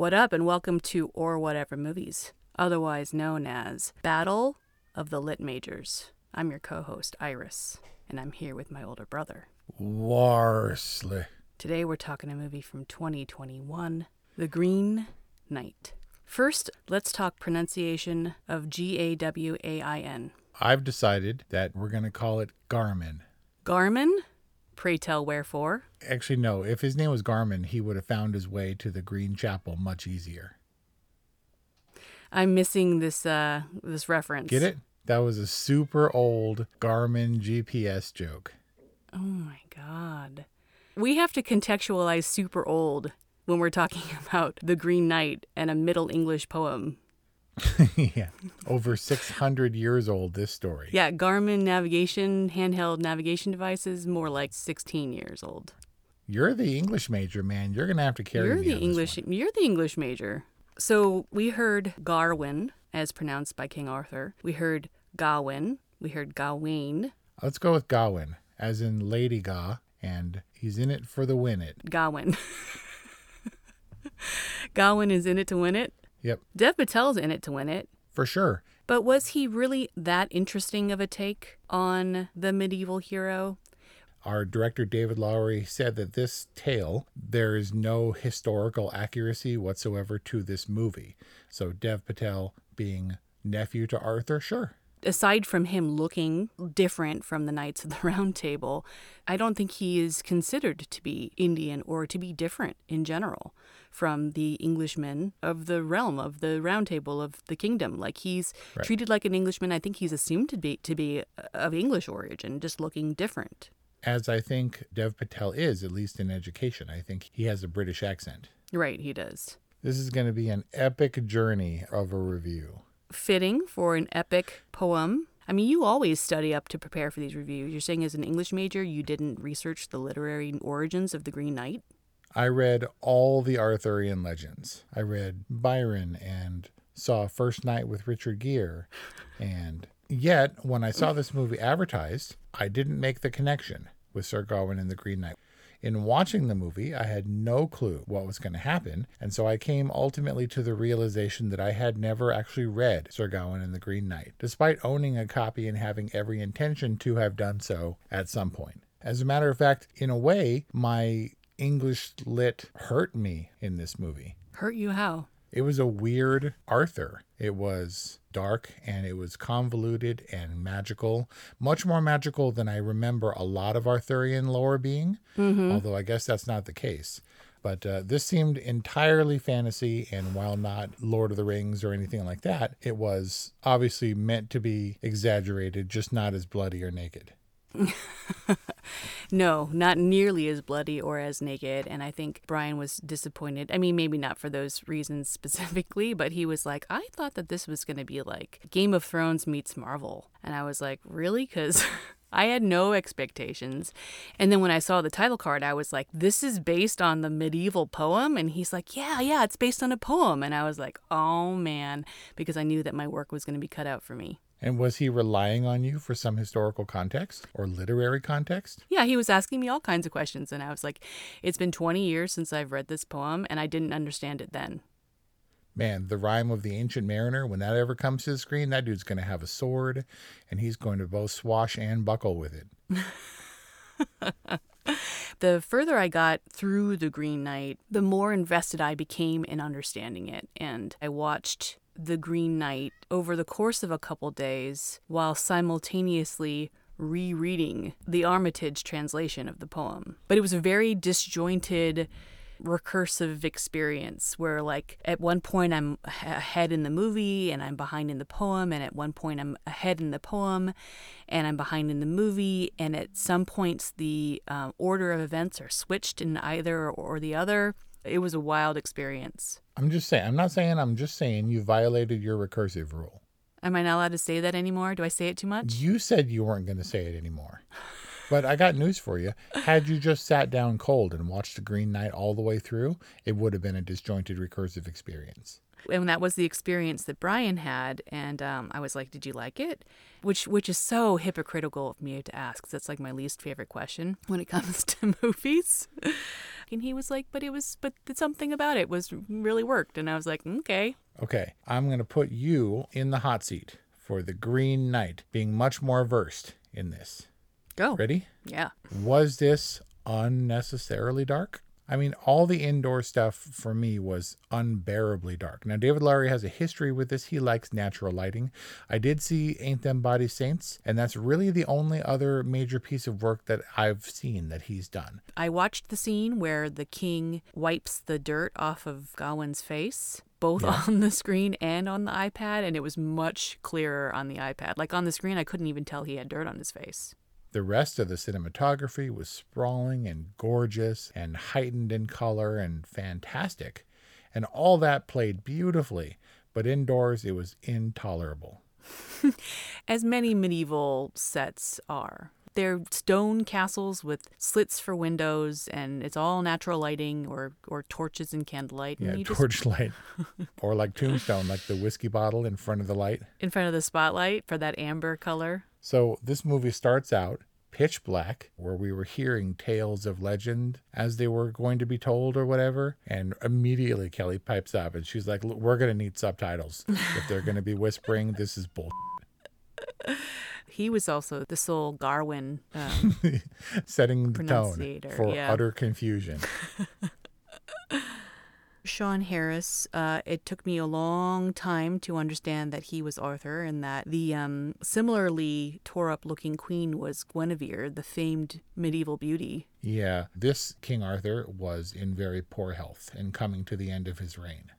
What up, and welcome to Or Whatever Movies, otherwise known as Battle of the Lit Majors. I'm your co host, Iris, and I'm here with my older brother. Warsley. Today we're talking a movie from 2021 The Green Knight. First, let's talk pronunciation of G A W A I N. I've decided that we're going to call it Garmin. Garmin? Pray tell wherefore. Actually, no. If his name was Garmin, he would have found his way to the Green Chapel much easier. I'm missing this uh this reference. Get it? That was a super old Garmin GPS joke. Oh my god. We have to contextualize super old when we're talking about The Green Knight and a Middle English poem. yeah. Over 600 years old, this story. Yeah, Garmin navigation, handheld navigation devices, more like 16 years old. You're the English major, man. You're going to have to carry You're the English you're the English major. So, we heard Garwin as pronounced by King Arthur. We heard Gawain, we heard Gawain, Let's go with Gawain, as in Lady Ga, and he's in it for the win it. Gawain. Gawain is in it to win it. Yep, Dev Patel's in it to win it. for sure. But was he really that interesting of a take on the medieval hero? Our director David Lowery said that this tale, there is no historical accuracy whatsoever to this movie. So Dev Patel being nephew to Arthur, sure. Aside from him looking different from the Knights of the Round Table, I don't think he is considered to be Indian or to be different in general from the Englishmen of the realm of the Round Table of the kingdom. Like he's Right. treated like an Englishman. I think he's assumed to be to be uh, of English origin, just looking different. As I think Dev Patel is, at least in education. I think he has a British accent. Right, he does. This is going to be an epic journey of a review. Fitting for an epic poem. I mean, you always study up to prepare for these reviews. You're saying as an English major, you didn't research the literary origins of the Green Knight? I read all the Arthurian legends. I read Byron and saw First Knight with Richard Gere. And yet, when I saw this movie advertised, I didn't make the connection with Sir Gawain and the Green Knight. In watching the movie, I had no clue what was going to happen, and so I came ultimately to the realization that I had never actually read Sir Gawain and the Green Knight, despite owning a copy and having every intention to have done so at some point. As a matter of fact, in a way, my English lit hurt me in this movie. Hurt you how? It was a weird Arthur. It was dark and it was convoluted and magical, much more magical than I remember a lot of Arthurian lore being, although I guess that's not the case. But uh, this seemed entirely fantasy, and while not Lord of the Rings or anything like that, it was obviously meant to be exaggerated, just not as bloody or naked. No, not nearly as bloody or as naked. And I think Brian was disappointed. I mean, maybe not for those reasons specifically, but he was like, I thought that this was going to be like Game of Thrones meets Marvel. And I was like, really? Because I had no expectations. And then when I saw the title card, I was like, this is based on the medieval poem. And he's like, yeah, yeah, it's based on a poem. And I was like, oh man, because I knew that my work was going to be cut out for me. And was he relying on you for some historical context or literary context? Yeah, he was asking me all kinds of questions. And I was like, it's been 20 years since I've read this poem, and I didn't understand it then. Man, the rhyme of the ancient mariner, when that ever comes to the screen, that dude's going to have a sword and he's going to both swash and buckle with it. the further I got through The Green Knight, the more invested I became in understanding it. And I watched The Green Knight over the course of a couple days while simultaneously rereading the Armitage translation of the poem. But it was a very disjointed, recursive experience where like at one point I'm ahead in the movie and I'm behind in the poem and at one point I'm ahead in the poem and I'm behind in the movie and at some points the um, order of events are switched in either or the other it was a wild experience. I'm just saying I'm not saying I'm just saying you violated your recursive rule. Am I not allowed to say that anymore? Do I say it too much? You said you weren't going to say it anymore. But I got news for you. Had you just sat down cold and watched The Green Knight all the way through, it would have been a disjointed recursive experience. And that was the experience that Brian had, and um, I was like, "Did you like it?" Which, which is so hypocritical of me to ask. That's like my least favorite question when it comes to movies. and he was like, "But it was, but something about it was really worked." And I was like, "Okay." Okay, I'm gonna put you in the hot seat for the Green Knight, being much more versed in this. Go. Ready? Yeah. Was this unnecessarily dark? I mean, all the indoor stuff for me was unbearably dark. Now, David Lowery has a history with this. He likes natural lighting. I did see Ain't Them Body Saints, and that's really the only other major piece of work that I've seen that he's done. I watched the scene where the king wipes the dirt off of Gawain's face both yeah. on the screen and on the iPad, and it was much clearer on the iPad. Like on the screen, I couldn't even tell he had dirt on his face. The rest of the cinematography was sprawling and gorgeous and heightened in color and fantastic. And all that played beautifully, but indoors it was intolerable. As many medieval sets are. They're stone castles with slits for windows, and it's all natural lighting or, or torches and candlelight. Yeah, and torchlight. Just... or like Tombstone, like the whiskey bottle in front of the light. In front of the spotlight for that amber color. So this movie starts out pitch black, where we were hearing tales of legend as they were going to be told or whatever. And immediately Kelly pipes up and she's like, We're going to need subtitles. if they're going to be whispering, this is bull. He was also the sole Garwin um, setting the tone for yeah. utter confusion. Sean Harris, uh, it took me a long time to understand that he was Arthur and that the um, similarly tore up looking queen was Guinevere, the famed medieval beauty. Yeah, this King Arthur was in very poor health and coming to the end of his reign.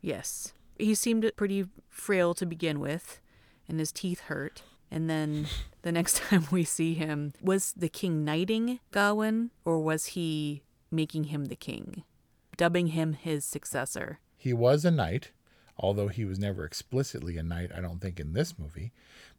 Yes. He seemed pretty frail to begin with, and his teeth hurt. And then the next time we see him, was the king knighting Gawain, or was he making him the king? Dubbing him his successor. He was a knight, although he was never explicitly a knight, I don't think, in this movie.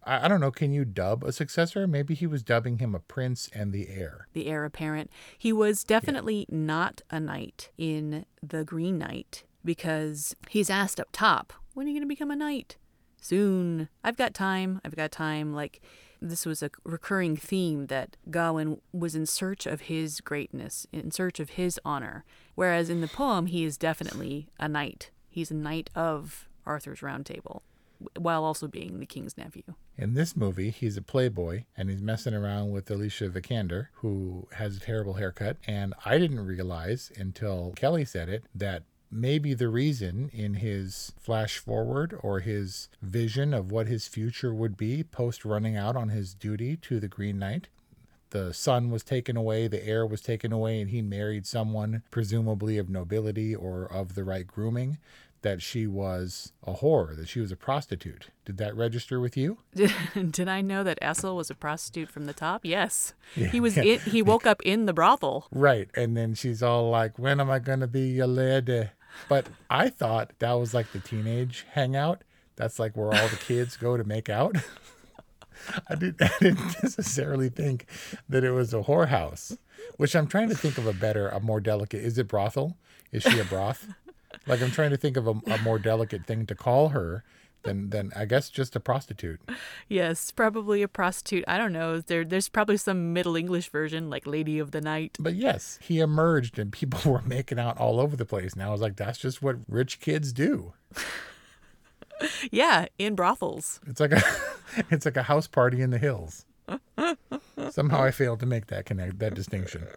I, I, don't know, can you dub a successor? Maybe he was dubbing him a prince and the heir. The heir apparent. He was definitely yeah. not a knight in The Green Knight because he's asked up top, when are you going to become a knight? Soon. I've got time. I've got time. Like, this was a recurring theme that Gawain was in search of his greatness, in search of his honor. Whereas in the poem, he is definitely a knight. He's a knight of Arthur's Round Table, while also being the king's nephew. In this movie, he's a playboy and he's messing around with Alicia Vikander, who has a terrible haircut. And I didn't realize until Kelly said it that maybe the reason in his flash forward or his vision of what his future would be post running out on his duty to the Green Knight. The son was taken away, the heir was taken away, and he married someone, presumably of nobility or of the right grooming, that she was a whore, that she was a prostitute. Did that register with you? Did, I know that Essel was a prostitute from the top? Yes. Yeah, he was. He woke up in the brothel. Right, and then she's all like, "When am I going to be a lady?" But I thought that was like the teenage hangout. That's like where all the kids go to make out. I didn't, I didn't necessarily think that it was a whorehouse, which I'm trying to think of a better, a more delicate. Is it brothel? Is she a broth? like I'm trying to think of a, a more delicate thing to call her than than I guess just a prostitute. Yes, probably a prostitute. I don't know. There, there's probably some Middle English version, like Lady of the Night. But yes, he emerged and people were making out all over the place. Now I was like, that's just what rich kids do. yeah, in brothels. It's like a, it's like a house party in the hills. Somehow I failed to make that connect that distinction.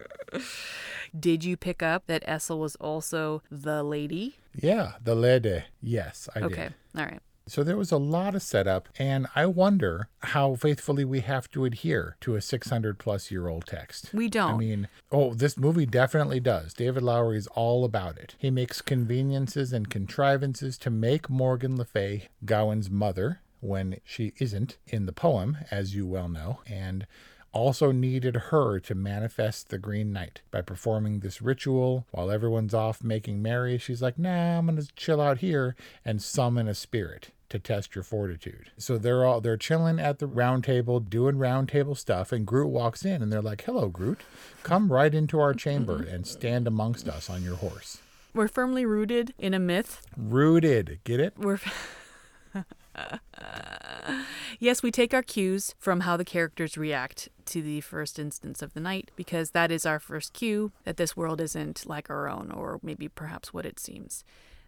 Did you pick up that Essel was also the lady? Yeah, the lady. Yes, I okay. did. Okay, all right. So there was a lot of setup, and I wonder how faithfully we have to adhere to a 600 plus year old text. We don't. I mean, oh, this movie definitely does. David Lowery is all about it. He makes conveniences and contrivances to make Morgan Le Fay Gawain's mother when she isn't in the poem, as you well know, and also needed her to manifest the Green Knight by performing this ritual while everyone's off making merry. She's like, nah, I'm going to chill out here and summon a spirit to test your fortitude. So they're all they're chilling at the round table doing round table stuff and Groot walks in and they're like, "Hello Groot. Come right into our chamber mm-hmm. and stand amongst us on your horse." We're firmly rooted in a myth. Rooted, get it? We're yes, we take our cues from how the characters react to the first instance of the knight because that is our first cue that this world isn't like our own or maybe perhaps what it seems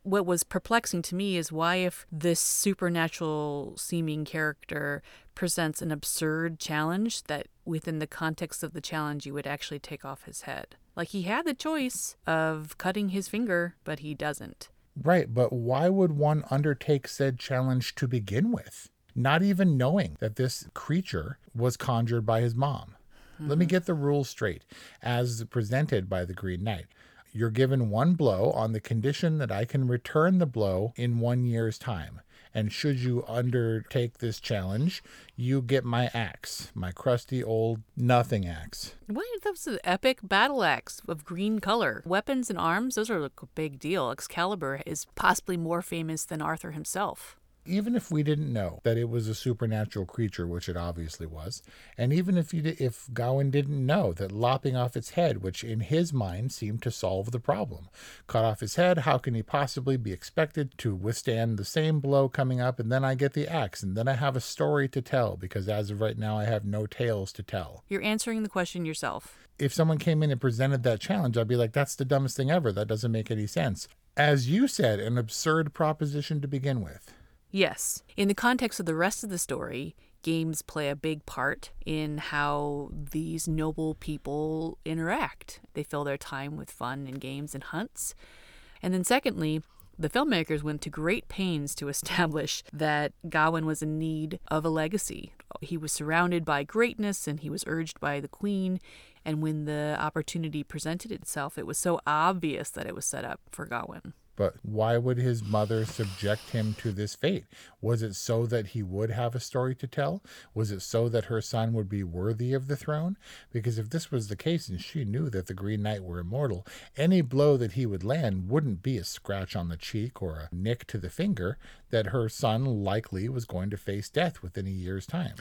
what was perplexing to me is why, if this supernatural seeming character presents an absurd challenge, that within the context of the challenge, you would actually take off his head. Like he had the choice of cutting his finger, but he doesn't. Right, but why would one undertake said challenge to begin with? Not even knowing that this creature was conjured by his mom. Mm-hmm. Let me mm-hmm. get the rules straight, as presented by the Green Knight. You're given one blow on the condition that I can return the blow in one year's time. And should you undertake this challenge, you get my axe, my crusty old nothing axe. What? That's an epic battle axe of green color. Weapons and arms, those are a big deal. Excalibur is possibly more famous than Arthur himself even if we didn't know that it was a supernatural creature, which it obviously was, and even if you if Gawain didn't know that lopping off its head, which in his mind seemed to solve the problem, cut off his head, how can he possibly be expected to withstand the same blow coming up? And then I get the axe, and then I have a story to tell because as of right now, I have no tales to tell. You're answering the question yourself. If someone came in and presented that challenge, I'd be like, that's the dumbest thing ever. That doesn't make any sense. As you said, an absurd proposition to begin with. Yes. In the context of the rest of the story, games play a big part in how these noble people interact. They fill their time with fun and games and hunts. And then, secondly, the filmmakers went to great pains to establish that Gawain was in need of a legacy. He was surrounded by greatness and he was urged by the queen. And when the opportunity presented itself, it was so obvious that it was set up for Gawain. But why would his mother subject him to this fate? Was it so that he would have a story to tell? Was it so that her son would be worthy of the throne? Because if this was the case and she knew that the Green Knight were immortal, any blow that he would land wouldn't be a scratch on the cheek or a nick to the finger, that her son likely was going to face death within a year's time.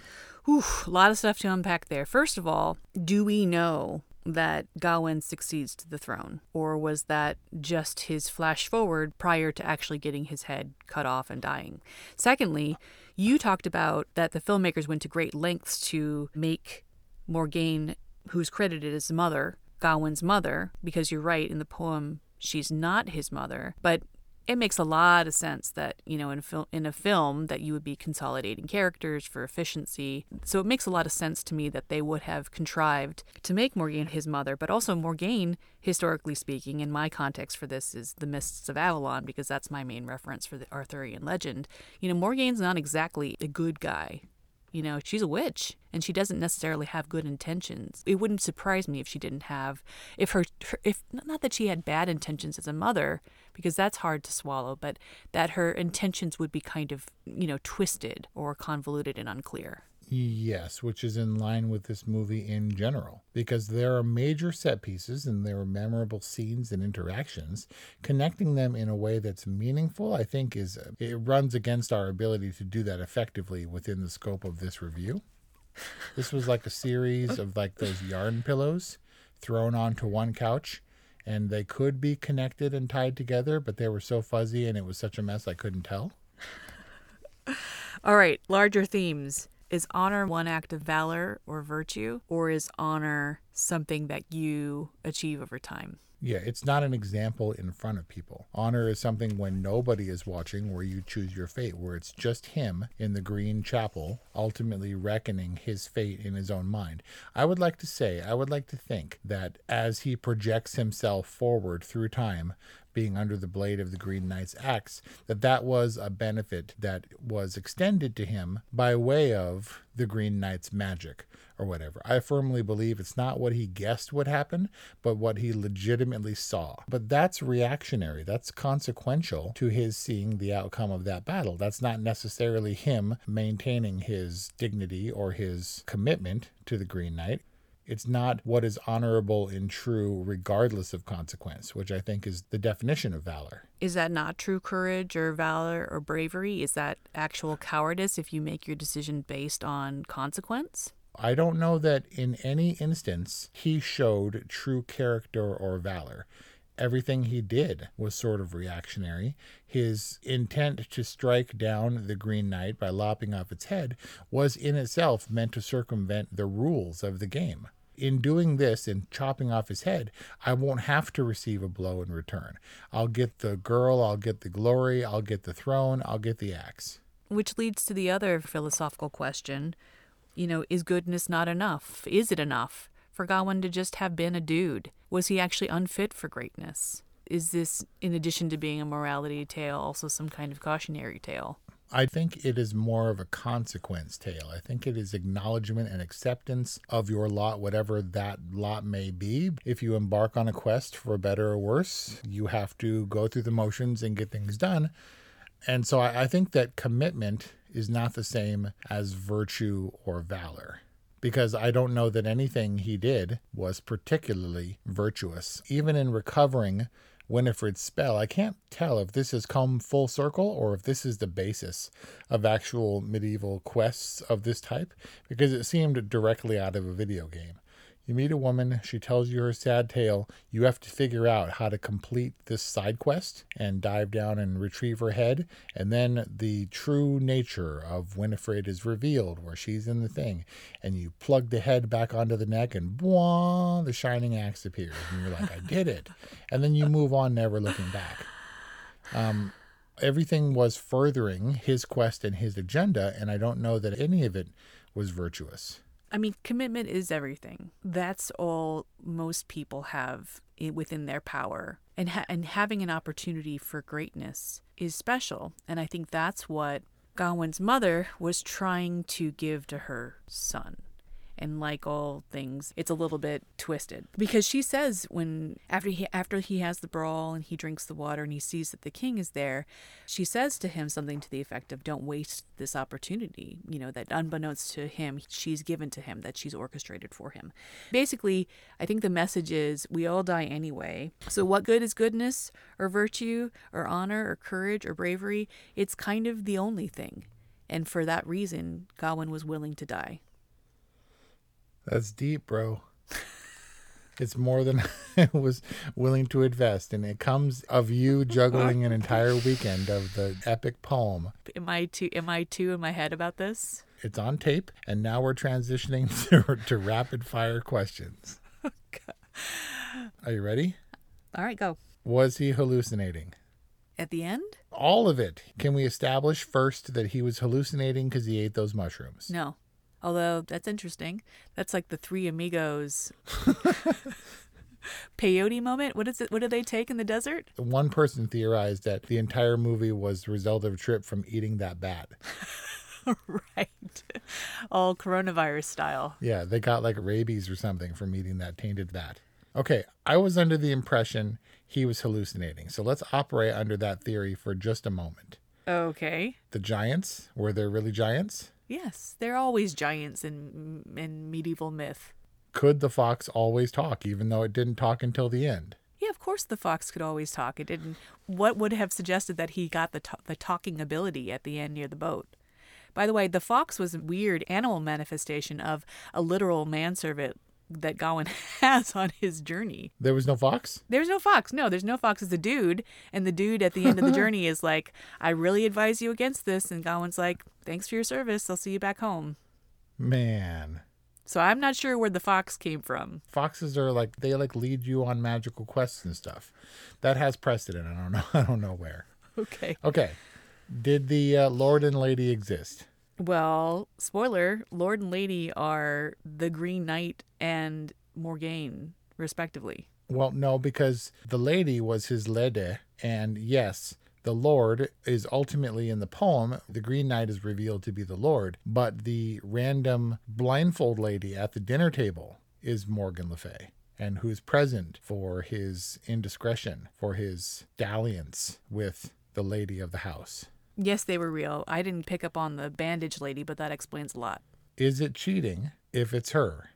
Oof, a lot of stuff to unpack there. First of all, do we know that Gawain succeeds to the throne? Or was that just his flash forward prior to actually getting his head cut off and dying? Secondly, you talked about that the filmmakers went to great lengths to make Morgane, who's credited as mother, Gawain's mother, because you're right, in the poem, she's not his mother. But it makes a lot of sense that you know in a film in a film that you would be consolidating characters for efficiency. So it makes a lot of sense to me that they would have contrived to make Morgane his mother, but also Morgane, historically speaking, in my context for this is the Mists of Avalon because that's my main reference for the Arthurian legend. You know, Morgane's not exactly a good guy. You know, she's a witch and she doesn't necessarily have good intentions. It wouldn't surprise me if she didn't have if her, if not that she had bad intentions as a mother because that's hard to swallow, but that her intentions would be kind of, you know, twisted or convoluted and unclear. Yes, which is in line with this movie in general, because there are major set pieces and there are memorable scenes and interactions. Connecting them in a way that's meaningful, I think, is it runs against our ability to do that effectively within the scope of this review. This was like a series of like those yarn pillows thrown onto one couch and they could be connected and tied together, but they were so fuzzy and it was such a mess I couldn't tell. All right, larger themes. Is honor one act of valor or virtue, or is honor something that you achieve over time? Yeah, it's not an example in front of people. Honor is something when nobody is watching where you choose your fate, where it's just him in the green chapel, ultimately reckoning his fate in his own mind. I would like to say, I would like to think that as he projects himself forward through time, being under the blade of the Green Knight's axe, that that was a benefit that was extended to him by way of the Green Knight's magic or whatever. I firmly believe it's not what he guessed would happen, but what he legitimately saw. But that's reactionary. That's consequential to his seeing the outcome of that battle. That's not necessarily him maintaining his dignity or his commitment to the Green Knight. It's not what is honorable and true regardless of consequence, which I think is the definition of valor. Is that not true courage or valor or bravery? Is that actual cowardice if you make your decision based on consequence? I don't know that in any instance he showed true character or valor. Everything he did was sort of reactionary. His intent to strike down the Green Knight by lopping off its head was in itself meant to circumvent the rules of the game in doing this and chopping off his head, I won't have to receive a blow in return. I'll get the girl, I'll get the glory, I'll get the throne, I'll get the axe. Which leads to the other philosophical question you know, is goodness not enough? Is it enough for Gawain to just have been a dude? Was he actually unfit for greatness? Is this, in addition to being a morality tale, also some kind of cautionary tale? I think it is more of a consequence tale. I think it is acknowledgement and acceptance of your lot, whatever that lot may be. If you embark on a quest for better or worse, you have to go through the motions and get things done. And so I, I think that commitment is not the same as virtue or valor because I don't know that anything he did was particularly virtuous. Even in recovering Winifred's spell. I can't tell if this has come full circle or if this is the basis of actual medieval quests of this type, because it seemed directly out of a video game. You meet a woman, she tells you her sad tale. You have to figure out how to complete this side quest and dive down and retrieve her head. And then the true nature of Winifred is revealed, where she's in the thing. And you plug the head back onto the neck, and boing, the shining axe appears. And you're like, I did it. And then you move on, never looking back. Um, everything was furthering his quest and his agenda, and I don't know that any of it was virtuous. I mean, commitment is everything. That's all most people have within their power. And, ha- and having an opportunity for greatness is special. And I think that's what Gawain's mother was trying to give to her son and like all things it's a little bit twisted. Because she says when after he after he has the brawl and he drinks the water and he sees that the king is there she says to him something to the effect of don't waste this opportunity you know that unbeknownst to him she's given to him that she's orchestrated for him. Basically i think the message is we all die anyway. So what good is goodness or virtue or honor or courage or bravery? It's kind of the only thing. And for that reason gawain was willing to die that's deep, bro. It's more than I was willing to invest, and it comes of you juggling an entire weekend of the epic poem. Am I too? Am I too in my head about this? It's on tape, and now we're transitioning to, to rapid fire questions. Are you ready? All right, go. Was he hallucinating? At the end? All of it. Can we establish first that he was hallucinating because he ate those mushrooms? No. Although that's interesting. That's like the three amigos peyote moment. What is it? What do they take in the desert? One person theorized that the entire movie was the result of a trip from eating that bat. right. All coronavirus style. Yeah, they got like rabies or something from eating that tainted bat. Okay, I was under the impression he was hallucinating. So let's operate under that theory for just a moment. Okay. The giants, were there really giants? Yes, they're always giants in in medieval myth. Could the fox always talk, even though it didn't talk until the end? Yeah, of course the fox could always talk. It didn't. What would have suggested that he got the the talking ability at the end near the boat? By the way, the fox was a weird animal manifestation of a literal manservant that Gawain has on his journey. There was no fox? There's no fox. No, there's no fox. It's a dude. And the dude at the end of the journey is like, I really advise you against this. And Gawain's like, thanks for your service. I'll see you back home. Man. So I'm not sure where the fox came from. Foxes are like they like lead you on magical quests and stuff. That has precedent. I don't know. I don't know where. Okay. Okay. Did the uh, Lord and Lady exist? Well, spoiler, Lord and Lady are the Green Knight and Morgaine, respectively. Well, no, because the lady was his lede, and yes, the Lord is ultimately in the poem. The Green Knight is revealed to be the Lord, but the random blindfold lady at the dinner table is Morgan Le Fay, and who's present for his indiscretion, for his dalliance with the lady of the house. Yes, they were real. I didn't pick up on the bandage lady, but that explains a lot. Is it cheating if it's her?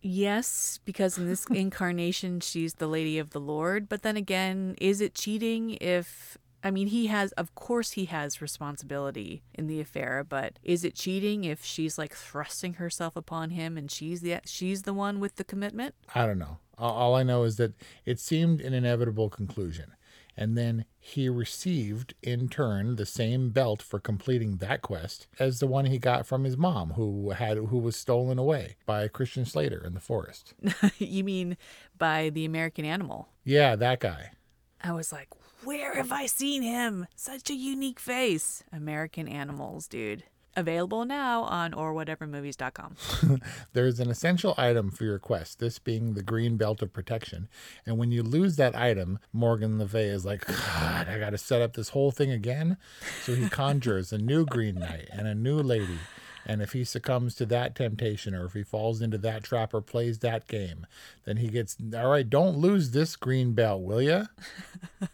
Yes, because in this incarnation, she's the Lady of the Lord. But then again, is it cheating if. I mean, he has, of course, he has responsibility in the affair, but is it cheating if she's like thrusting herself upon him and she's the she's the one with the commitment? I don't know. All I know is that it seemed an inevitable conclusion. And then he received, in turn, the same belt for completing that quest as the one he got from his mom, who had who was stolen away by Christian Slater in the forest. you mean by the American Animal? Yeah, that guy. I was like, where have I seen him? Such a unique face. American Animals, dude. Available now on orwhatevermovies.com. There's an essential item for your quest, this being the green belt of protection. And when you lose that item, Morgan Le Fay is like, God, I got to set up this whole thing again. So he conjures a new green knight and a new lady. And if he succumbs to that temptation or if he falls into that trap or plays that game, then he gets, all right, don't lose this green belt, will you?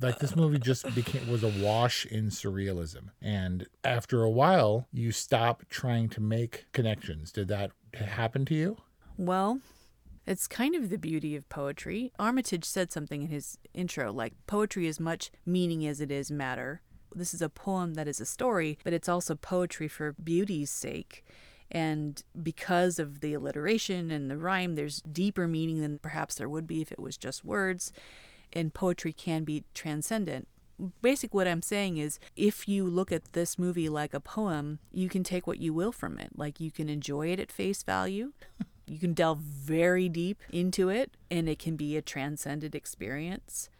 like this movie just became was a wash in surrealism. And after a while you stop trying to make connections. Did that happen to you? Well it's kind of the beauty of poetry. Armitage said something in his intro like poetry is much meaning as it is matter. This is a poem that is a story but it's also poetry for beauty's sake. And because of the alliteration and the rhyme there's deeper meaning than perhaps there would be if it was just words and poetry can be transcendent. Basically, what I'm saying is if you look at this movie like a poem, you can take what you will from it. Like you can enjoy it at face value. You can delve very deep into it, and it can be a transcendent experience.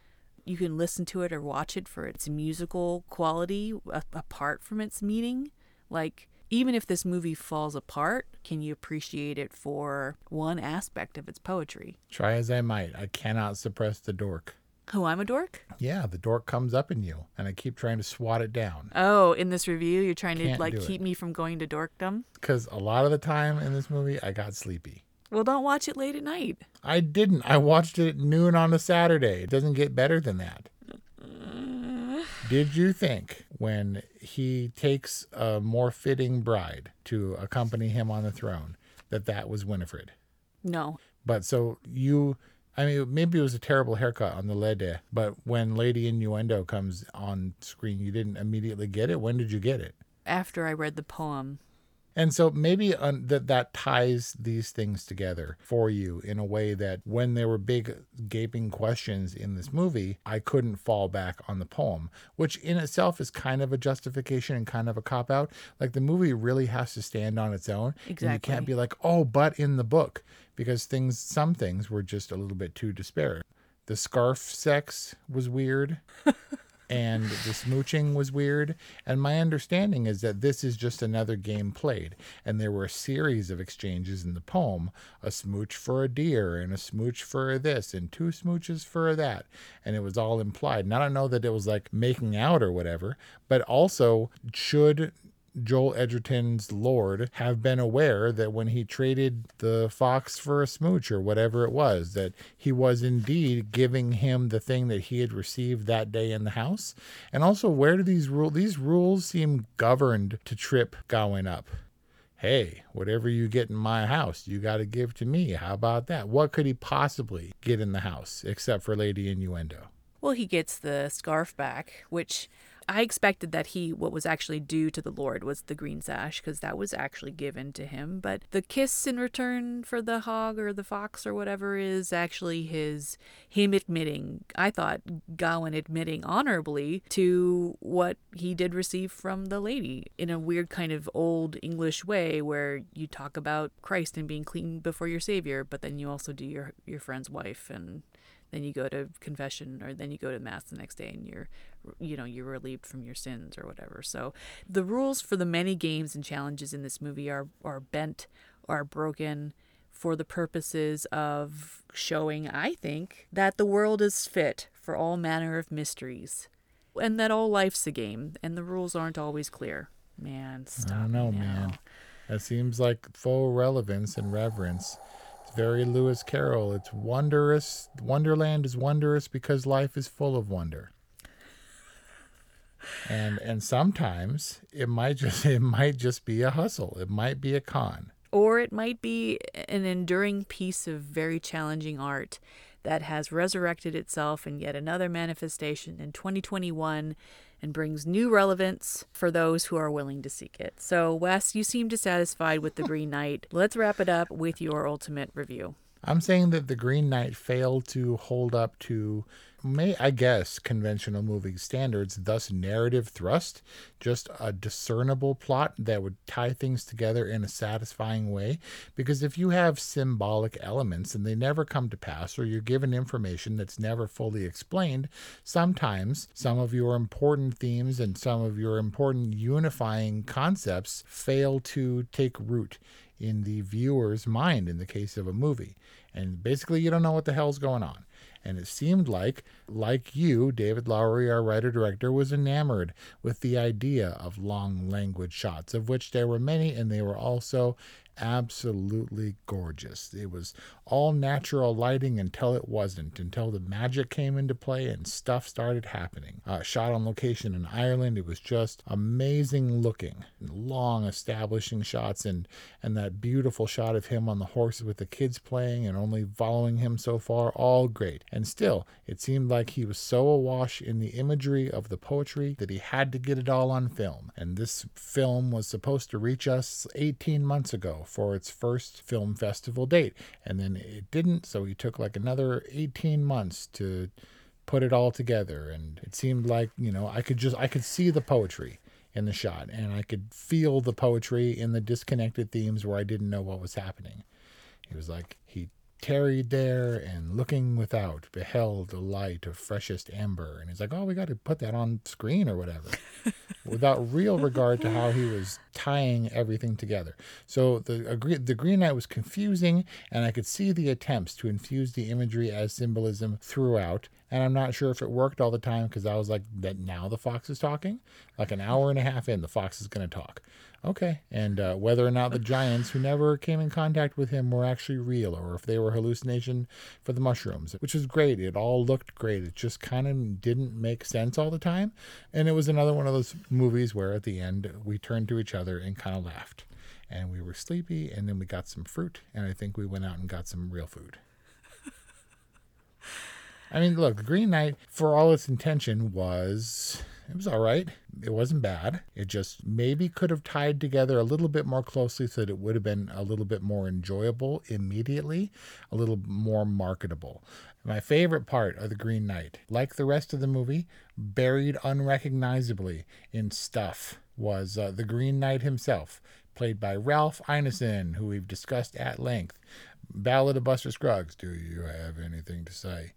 You can listen to it or watch it for its musical quality apart from its meaning. Like, even if this movie falls apart, can you appreciate it for one aspect of its poetry? Try as I might, I cannot suppress the dork. Who I'm a dork? Yeah, the dork comes up in you, and I keep trying to swat it down. Oh, in this review, you're trying Can't to like keep me from going to dorkdom? Because a lot of the time in this movie, I got sleepy. Well, don't watch it late at night. I didn't. I watched it at noon on a Saturday. It doesn't get better than that. Did you think when he takes a more fitting bride to accompany him on the throne that that was Winifred? No. But so you I mean, maybe it was a terrible haircut on the Lede, but when Lady Innuendo comes on screen, you didn't immediately get it. When did you get it? After I read the poem. And so maybe un- that that ties these things together for you in a way that when there were big gaping questions in this movie, I couldn't fall back on the poem, which in itself is kind of a justification and kind of a cop out. Like the movie really has to stand on its own. Exactly. And you can't be like, "Oh, but in the book," because things some things were just a little bit too disparate. The scarf sex was weird. and the smooching was weird. And my understanding is that this is just another game played. And there were a series of exchanges in the poem a smooch for a deer, and a smooch for this, and two smooches for that. And it was all implied. And I don't know that it was like making out or whatever, but also, should Joel Edgerton's Lord have been aware that when he traded the fox for a smooch or whatever it was, that he was indeed giving him the thing that he had received that day in the house? And also, where do these rules? These rules seem governed to trip Gawain up. Hey, whatever you get in my house, you got to give to me. How about that? What could he possibly get in the house except for Lady Innuendo? Well, he gets the scarf back, which I expected that he, what was actually due to the Lord was the green sash, because that was actually given to him. But the kiss in return for the hog or the fox or whatever is actually his, him admitting, I thought, Gawain admitting honorably to what he did receive from the lady in a weird kind of old English way where you talk about Christ and being clean before your Savior, but then you also do your, your friend's wife and then you go to confession or then you go to mass the next day and you're you know you're relieved from your sins or whatever. So the rules for the many games and challenges in this movie are are bent are broken for the purposes of showing i think that the world is fit for all manner of mysteries and that all life's a game and the rules aren't always clear. Man stop i don't know now. man. that seems like full relevance and reverence very Lewis Carroll. It's wondrous. Wonderland is wondrous because life is full of wonder. And and sometimes it might just it might just be a hustle. It might be a con. Or it might be an enduring piece of very challenging art that has resurrected itself in yet another manifestation in 2021 and brings new relevance for those who are willing to seek it. So, Wes, you seem dissatisfied with The Green Knight. Let's wrap it up with your ultimate review. I'm saying that The Green Knight failed to hold up to may I guess conventional movie standards, thus narrative thrust, just a discernible plot that would tie things together in a satisfying way. Because if you have symbolic elements and they never come to pass, or you're given information that's never fully explained, sometimes some of your important themes and some of your important unifying concepts fail to take root in the viewer's mind in the case of a movie. And basically, you don't know what the hell's going on. And it seemed like, like you, David Lowery, our writer director, was enamored with the idea of long language shots, of which there were many, and they were also absolutely gorgeous. It was all natural lighting until it wasn't, until the magic came into play and stuff started happening. Uh, shot on location in Ireland, it was just amazing looking. Long establishing shots and and that beautiful shot of him on the horse with the kids playing and only following him so far, all great. And still, it seemed like he was so awash in the imagery of the poetry that he had to get it all on film. And this film was supposed to reach us 18 months ago for its first film festival date. And then it didn't, so he took like another 18 months to put it all together. And it seemed like, you know, I could just, I could see the poetry in the shot and I could feel the poetry in the disconnected themes where I didn't know what was happening. He was like he tarried there and looking without beheld the light of freshest amber. And he's like oh we got to put that on screen or whatever. Without real regard to how he was tying everything together. So the the green knight was confusing and i could see the attempts to infuse the imagery as symbolism throughout and i'm not sure if it worked all the time because i was like that now the fox is talking like an hour and a half in the fox is going to talk Okay. And uh, whether or not the giants who never came in contact with him were actually real or if they were hallucination for the mushrooms, which was great. It all looked great. It just kind of didn't make sense all the time. And it was another one of those movies where at the end we turned to each other and kind of laughed. And we were sleepy and then we got some fruit. And I think we went out and got some real food. I mean, look, Green Knight, for all its intention, was it was all right. It wasn't bad. It just maybe could have tied together a little bit more closely so that it would have been a little bit more enjoyable immediately, a little more marketable. My favorite part of The Green Knight, like the rest of the movie, buried unrecognizably in stuff, was uh, the Green Knight himself, played by Ralph Ineson, who we've discussed at length. Ballad of Buster Scruggs. Do you have anything to say?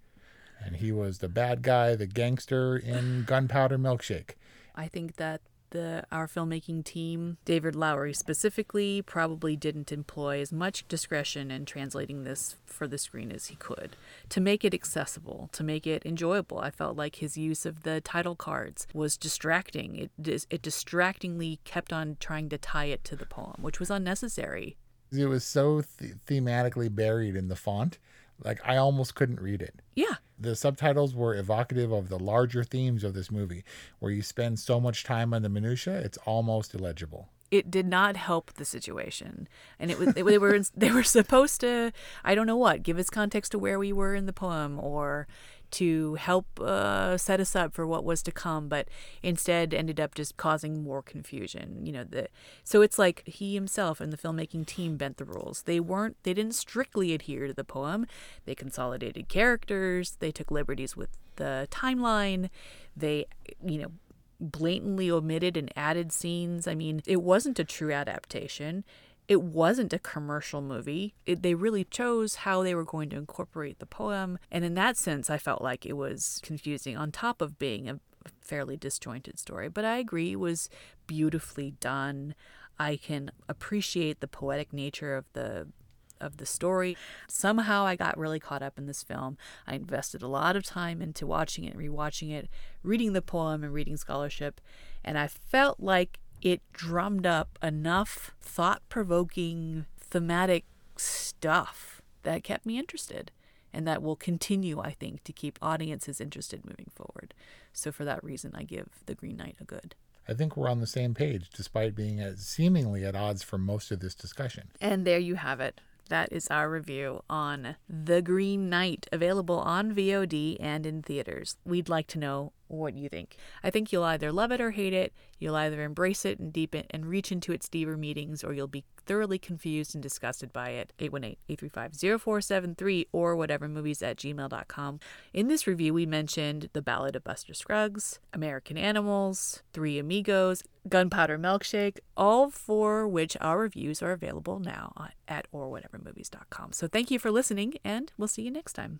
And he was the bad guy, the gangster in Gunpowder Milkshake. I think that the our filmmaking team, David Lowery specifically, probably didn't employ as much discretion in translating this for the screen as he could to make it accessible, to make it enjoyable. I felt like his use of the title cards was distracting. It it distractingly kept on trying to tie it to the poem, which was unnecessary. It was so th- thematically buried in the font like I almost couldn't read it. Yeah. The subtitles were evocative of the larger themes of this movie, where you spend so much time on the minutia, it's almost illegible. It did not help the situation and it was they were they were supposed to i don't know what give us context to where we were in the poem or to help uh, set us up for what was to come, but instead ended up just causing more confusion. You know, the so it's like he himself and the filmmaking team bent the rules. They weren't they didn't strictly adhere to the poem. They consolidated characters. They took liberties with the timeline. They you know blatantly omitted and added scenes. I mean, it wasn't a true adaptation it wasn't a commercial movie. It, they really chose how they were going to incorporate the poem. And in that sense, I felt like it was confusing on top of being a fairly disjointed story. But I agree, it was beautifully done. I can appreciate the poetic nature of the of the story. Somehow I got really caught up in this film. I invested a lot of time into watching it, rewatching it, reading the poem and reading scholarship, and I felt like it drummed up enough thought provoking thematic stuff that kept me interested. And that will continue, I think, to keep audiences interested moving forward. So, for that reason, I give The Green Knight a good. I think we're on the same page, despite being at, seemingly at odds for most of this discussion. And there you have it. That is our review on The Green Knight, available on VOD and in theaters. We'd like to know what you think. I think you'll either love it or hate it. You'll either embrace it and deepen and reach into its deeper meanings, or you'll be thoroughly confused and disgusted by it. 818-835-0473 or whatever movies at gmail.com. In this review, we mentioned The Ballad of Buster Scruggs, American Animals, Three Amigos, Gunpowder Milkshake, all for which our reviews are available now at orwhatevermovies.com. So thank you for listening, and we'll see you next time.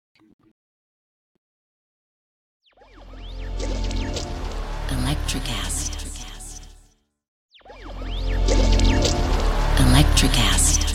Electricast. Electricast.